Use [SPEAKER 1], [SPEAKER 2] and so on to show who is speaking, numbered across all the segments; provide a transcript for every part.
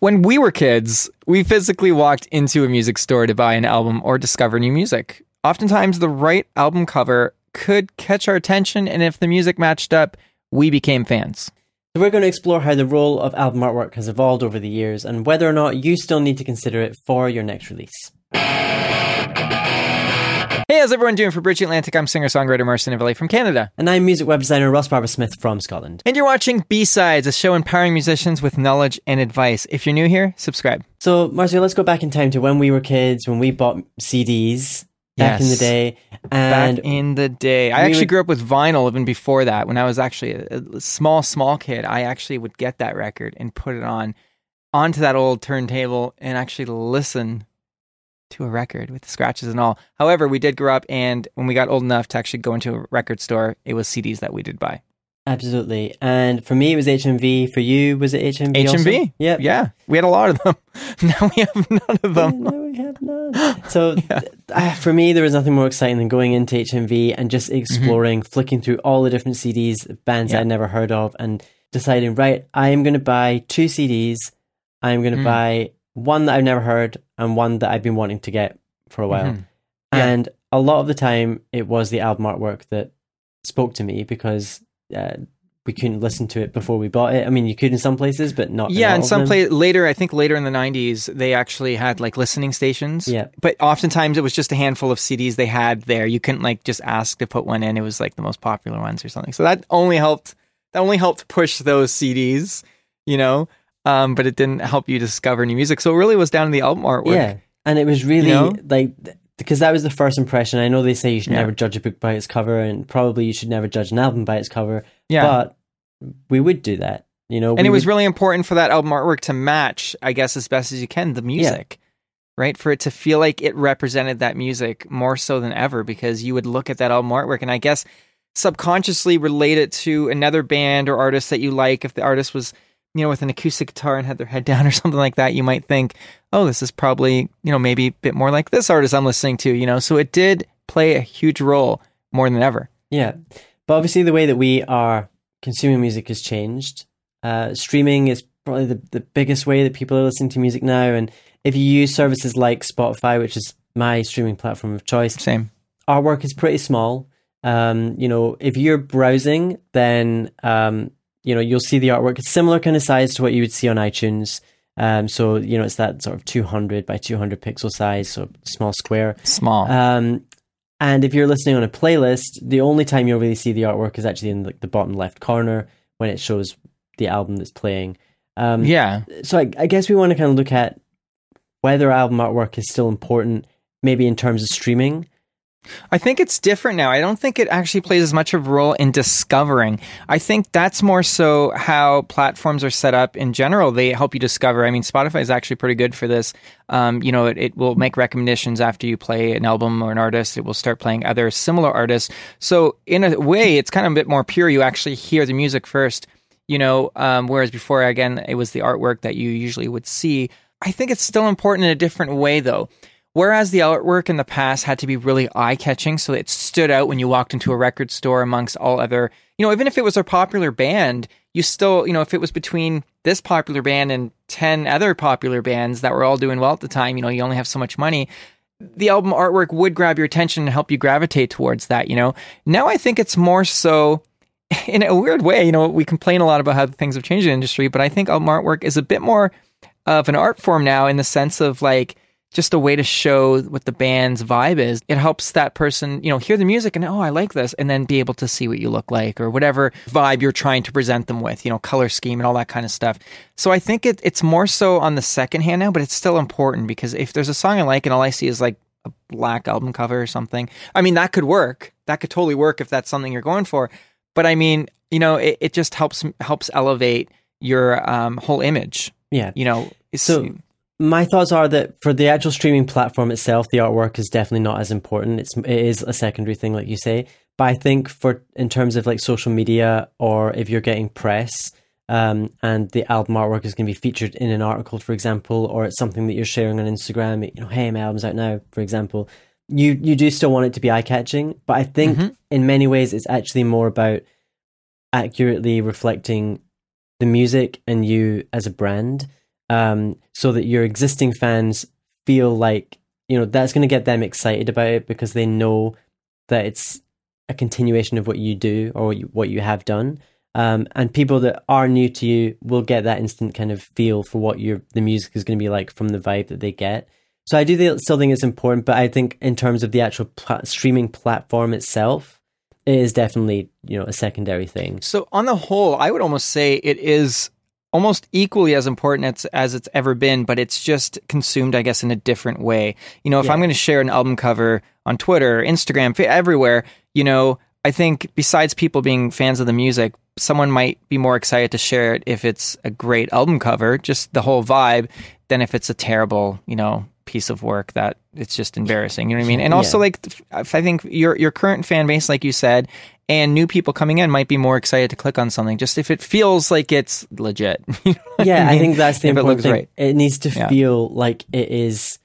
[SPEAKER 1] When we were kids, we physically walked into a music store to buy an album or discover new music. Oftentimes, the right album cover could catch our attention, and if the music matched up, we became fans.
[SPEAKER 2] So we're going to explore how the role of album artwork has evolved over the years and whether or not you still need to consider it for your next release.
[SPEAKER 1] Hey, how's everyone doing? For Bridge Atlantic, I'm singer-songwriter Marcia Ivany from Canada.
[SPEAKER 2] And I'm music web designer Ross Barber Smith from Scotland.
[SPEAKER 1] And you're watching B-Sides, a show empowering musicians with knowledge and advice. If you're new here, subscribe.
[SPEAKER 2] So, Marcia, let's go back in time to when we were kids, when we bought CDs back in the day. And
[SPEAKER 1] Back in the day. I
[SPEAKER 2] we
[SPEAKER 1] actually
[SPEAKER 2] would-
[SPEAKER 1] grew up with vinyl even before that. When I was actually a small, small kid, I actually would get that record and put it on onto that old turntable and actually listen to a record with the scratches and all. However, we did grow up and when we got old enough to actually go into a record store, it was CDs that we did buy.
[SPEAKER 2] absolutely. And for me, it was HMV. For you, was it HMV? also?
[SPEAKER 1] HMV?
[SPEAKER 2] Yep.
[SPEAKER 1] Yeah. We had a lot of them. now we have none of them.
[SPEAKER 2] No, we have none. So uh, for me, there was nothing more exciting than going into HMV and just exploring, flicking through all the different CDs, bands
[SPEAKER 1] Yeah.
[SPEAKER 2] I'd never heard of, and deciding, right, I am going to buy two CDs. I'm going to
[SPEAKER 1] Mm.
[SPEAKER 2] buy one that I've never heard and one that I've been wanting to get for a while.
[SPEAKER 1] Mhm. Yeah.
[SPEAKER 2] And a lot of the time, it was the album artwork that spoke to me because uh, we couldn't listen to it before we bought it. I mean, you could in some places, but not.
[SPEAKER 1] Yeah,
[SPEAKER 2] all
[SPEAKER 1] and some play later. I think later in the '90s, they actually had like listening stations.
[SPEAKER 2] Yeah.
[SPEAKER 1] but oftentimes it was just a handful of CDs they had there. You couldn't like just ask to put one in. It was like the most popular ones or something. So that only helped. That only helped push those CDs, you know. Um, but it didn't help you discover new music. So it really was down to the album artwork.
[SPEAKER 2] Yeah, and it was really
[SPEAKER 1] know?
[SPEAKER 2] like because that was the first impression. I know they say you should
[SPEAKER 1] Yeah.
[SPEAKER 2] never judge a book by its cover, and probably you should never judge an album by its cover.
[SPEAKER 1] Yeah.
[SPEAKER 2] but we would do that, you know.
[SPEAKER 1] and it was
[SPEAKER 2] would-
[SPEAKER 1] really important for that album artwork to match, I guess, as best as you can the music, right? For it to feel like it represented that music more so than ever, because you would look at that album artwork and I guess subconsciously relate it to another band or artist that you like. If the artist was, you know, with an acoustic guitar and had their head down or something like that, you might think, oh, this is probably, you know, maybe a bit more like this artist I'm listening to, you know? So it did play a huge role more than ever.
[SPEAKER 2] yeah. But obviously, the way that we are consuming music has changed. Uh, streaming is probably the, the biggest way that people are listening to music now, and if you use services like Spotify, which is my streaming platform of choice,
[SPEAKER 1] Same.
[SPEAKER 2] artwork is pretty small. Um, you know, if you're browsing, then um, you know you'll see the artwork. It's similar kind of size to what you would see on iTunes. Um, so you know it's that sort of 200 by 200 pixel size, so small square.
[SPEAKER 1] Small.
[SPEAKER 2] Um, and if you're listening on a playlist, the only time you'll really see the artwork is actually in like the bottom left corner when it shows the album that's playing. Um,
[SPEAKER 1] yeah.
[SPEAKER 2] so I, I guess we want to kind of look at whether album artwork is still important, maybe in terms of streaming.
[SPEAKER 1] I think it's different now. I don't think it actually plays as much of a role in discovering. I think that's more so how platforms are set up in general. They help you discover. I mean, Spotify is actually pretty good for this. Um, you know, it, it will make recommendations after you play an album or an artist. It will start playing other similar artists. So in a way, it's kind of a bit more pure. You actually hear the music first. You know, um, whereas before, again, it was the artwork that you usually would see. I think it's still important in a different way, though. Whereas the artwork in the past had to be really eye catching, so it stood out when you walked into a record store amongst all other, you know, even if it was a popular band, you still, you know, if it was between this popular band and 10 other popular bands that were all doing well at the time, you know, you only have so much money. The album artwork would grab your attention and help you gravitate towards that, you know. Now I think it's more so in a weird way, you know, we complain a lot about how things have changed in the industry, but I think album artwork is a bit more of an art form now in the sense of like just a way to show what the band's vibe is. It helps that person, you know, hear the music and oh, I like this, and then be able to see what you look like or whatever vibe you're trying to present them with, you know, color scheme and all that kind of stuff. So I think it, it's more so on the second hand now, but it's still important because if there's a song I like and all I see is like a black album cover or something, I mean, that could work. That could totally work if that's something you're going for. But I mean, you know, it, it just helps helps elevate your um, whole image.
[SPEAKER 2] Yeah.
[SPEAKER 1] You know,
[SPEAKER 2] so my thoughts are that for the actual streaming platform itself, the artwork is definitely not as important. It's it is a secondary thing, like you say. But I think for in terms of like social media or if you're getting press, um, and the album artwork is going to be featured in an article, for example, or it's something that you're sharing on Instagram. You know, hey, my album's out now, for example. You you do still want it to be eye catching, but I think mm-hmm. in many ways it's actually more about accurately reflecting the music and you as a brand, um, so that your existing fans feel like you know that's going to get them excited about it because they know that it's a continuation of what you do or what you have done. Um, and people that are new to you will get that instant kind of feel for what your the music is going to be like from the vibe that they get. So I do still think it's important, but I think in terms of the actual pl- streaming platform itself, it is definitely you know a secondary thing.
[SPEAKER 1] So on the whole, I would almost say it is almost equally as important as, as it's ever been, but it's just consumed, I guess, in a different way. You know, if yeah. I'm going to share an album cover on Twitter, Instagram, everywhere, you know, I think besides people being fans of the music, someone might be more excited to share it if it's a great album cover, just the whole vibe, than if it's a terrible, you know, piece of work that it's just embarrassing. You know what I mean? And also, yeah. like, I think your your current fan base, like you said, and new people coming in might be more excited to click on something just if it feels like it's legit.
[SPEAKER 2] You know yeah, I, mean? I, think that's the if important thing. Right. It needs to yeah. feel like it is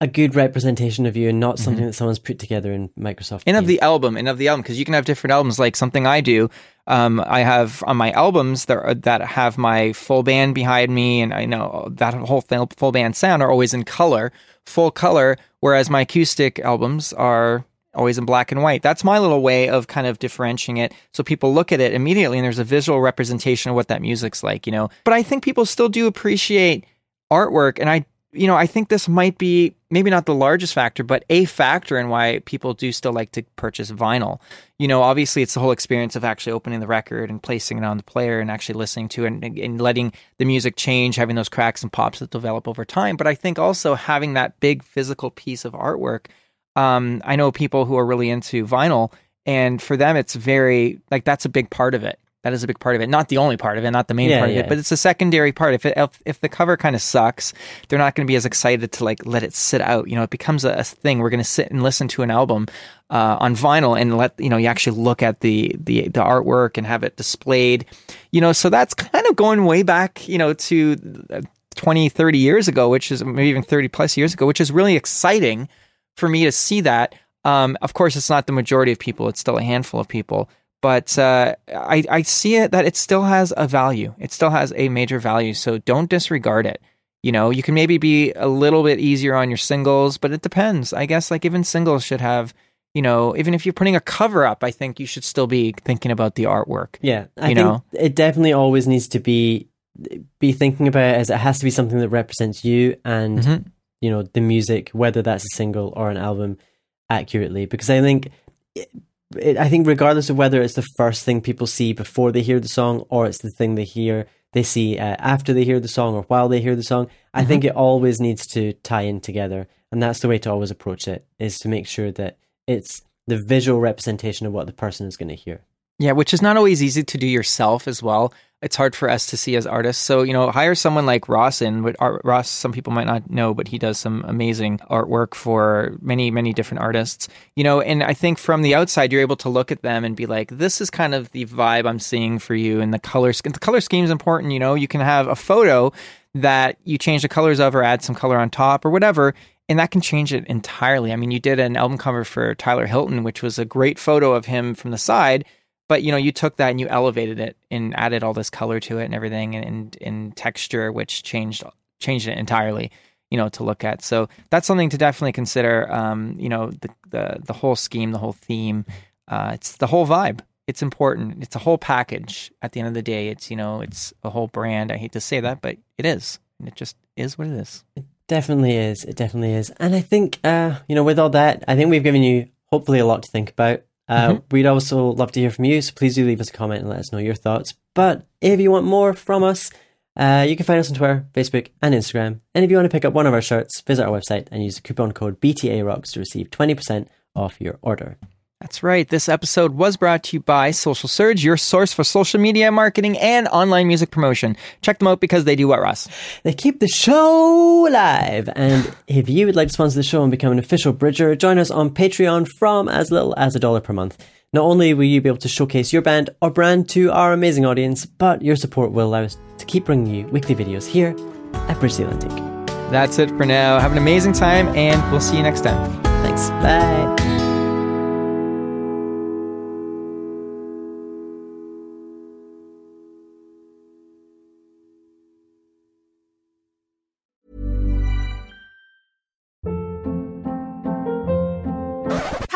[SPEAKER 2] a good representation of you and not something mm-hmm. that someone's put together in Microsoft.
[SPEAKER 1] And of the album, and of the album, because you can have different albums. Like something I do, um, I have on my albums that that have my full band behind me, and I know that whole full band sound are always in color, full color. Whereas my acoustic albums are always in black and white. That's my little way of kind of differentiating it, so people look at it immediately, and there's a visual representation of what that music's like, you know. But I think people still do appreciate artwork, and I you know, I think this might be maybe not the largest factor, but a factor in why people do still like to purchase vinyl. You know, obviously it's the whole experience of actually opening the record and placing it on the player and actually listening to it and, and letting the music change, having those cracks and pops that develop over time. But I think also having that big physical piece of artwork. Um, I know people who are really into vinyl, and for them, it's very like that's a big part of it. That is a big part of it. Not the only part of it, not the main yeah, part yeah. of it, but it's a secondary part. If it, if, if the cover kind of sucks, they're not going to be as excited to like let it sit out. You know, it becomes a, a thing. We're going to sit and listen to an album uh, on vinyl and let you know you actually look at the the the artwork and have it displayed. You know, so that's kind of going way back. You know, to uh, 20, 30 years ago, which is maybe even 30 plus years ago, which is really exciting for me to see that. Um, of course, it's not the majority of people; it's still a handful of people but uh, I, I see it that it still has a value. It still has a major value. So don't disregard it. You know, you can maybe be a little bit easier on your singles, but it depends. I guess like even singles should have, you know, even if you're putting a cover up, I think you should still be thinking about the artwork.
[SPEAKER 2] Yeah, I you know, it definitely always needs to be be thinking about it as it has to be something that represents you and mm-hmm. you know the music, whether that's a single or an album, accurately. Because I think it, I think regardless of whether it's the first thing people see before they hear the song or it's the thing they hear they see uh, after they hear the song or while they hear the song, I mm-hmm. think it always needs to tie in together, and that's the way to always approach it is to make sure that it's the visual representation of what the person is going to hear.
[SPEAKER 1] Yeah, which is not always easy to do yourself as well it's hard for us to see as artists. So, you know, hire someone like Ross in. But Ross, some people might not know, but he does some amazing artwork for many, many different artists. You know, and I think from the outside, you're able to look at them and be like, this is kind of the vibe I'm seeing for you. And the color, the color scheme is important. You know, you can have a photo that you change the colors of or add some color on top or whatever and that can change it entirely. I mean, you did an album cover for Tyler Hilton, which was a great photo of him from the side, but you know you took that and you elevated it and added all this color to it and everything and in texture which changed changed it entirely you know to look at. So that's something to definitely consider um, you know the, the the whole scheme the whole theme. Uh, it's the whole vibe. It's important. It's a whole package. At the end of the day it's you know it's a whole brand. I hate to say that but it is. It just is what it is.
[SPEAKER 2] It definitely is. It definitely is. And i think uh, you know with all that i think we've given you hopefully a lot to think about uh, mm-hmm. We'd also love to hear from you, so please do leave us a comment and let us know your thoughts. But if you want more from us, uh, you can find us on Twitter, Facebook, and Instagram. And if you want to pick up one of our shirts, visit our website and use the coupon code BTA Rocks to receive 20% off your order.
[SPEAKER 1] That's right. This episode was brought to you by Social Surge, your source for social media marketing and online music promotion. Check them out because they do what, Ross?
[SPEAKER 2] They keep the show alive. And if you would like to sponsor the show and become an official Bridger, join us on Patreon from as little as a dollar per month. Not only will you be able to showcase your band or brand to our amazing audience, but your support will allow us to keep bringing you weekly videos here at Bridge the Atlantic.
[SPEAKER 1] That's it for now. Have an amazing time, and we'll see you next time.
[SPEAKER 2] Thanks. Bye.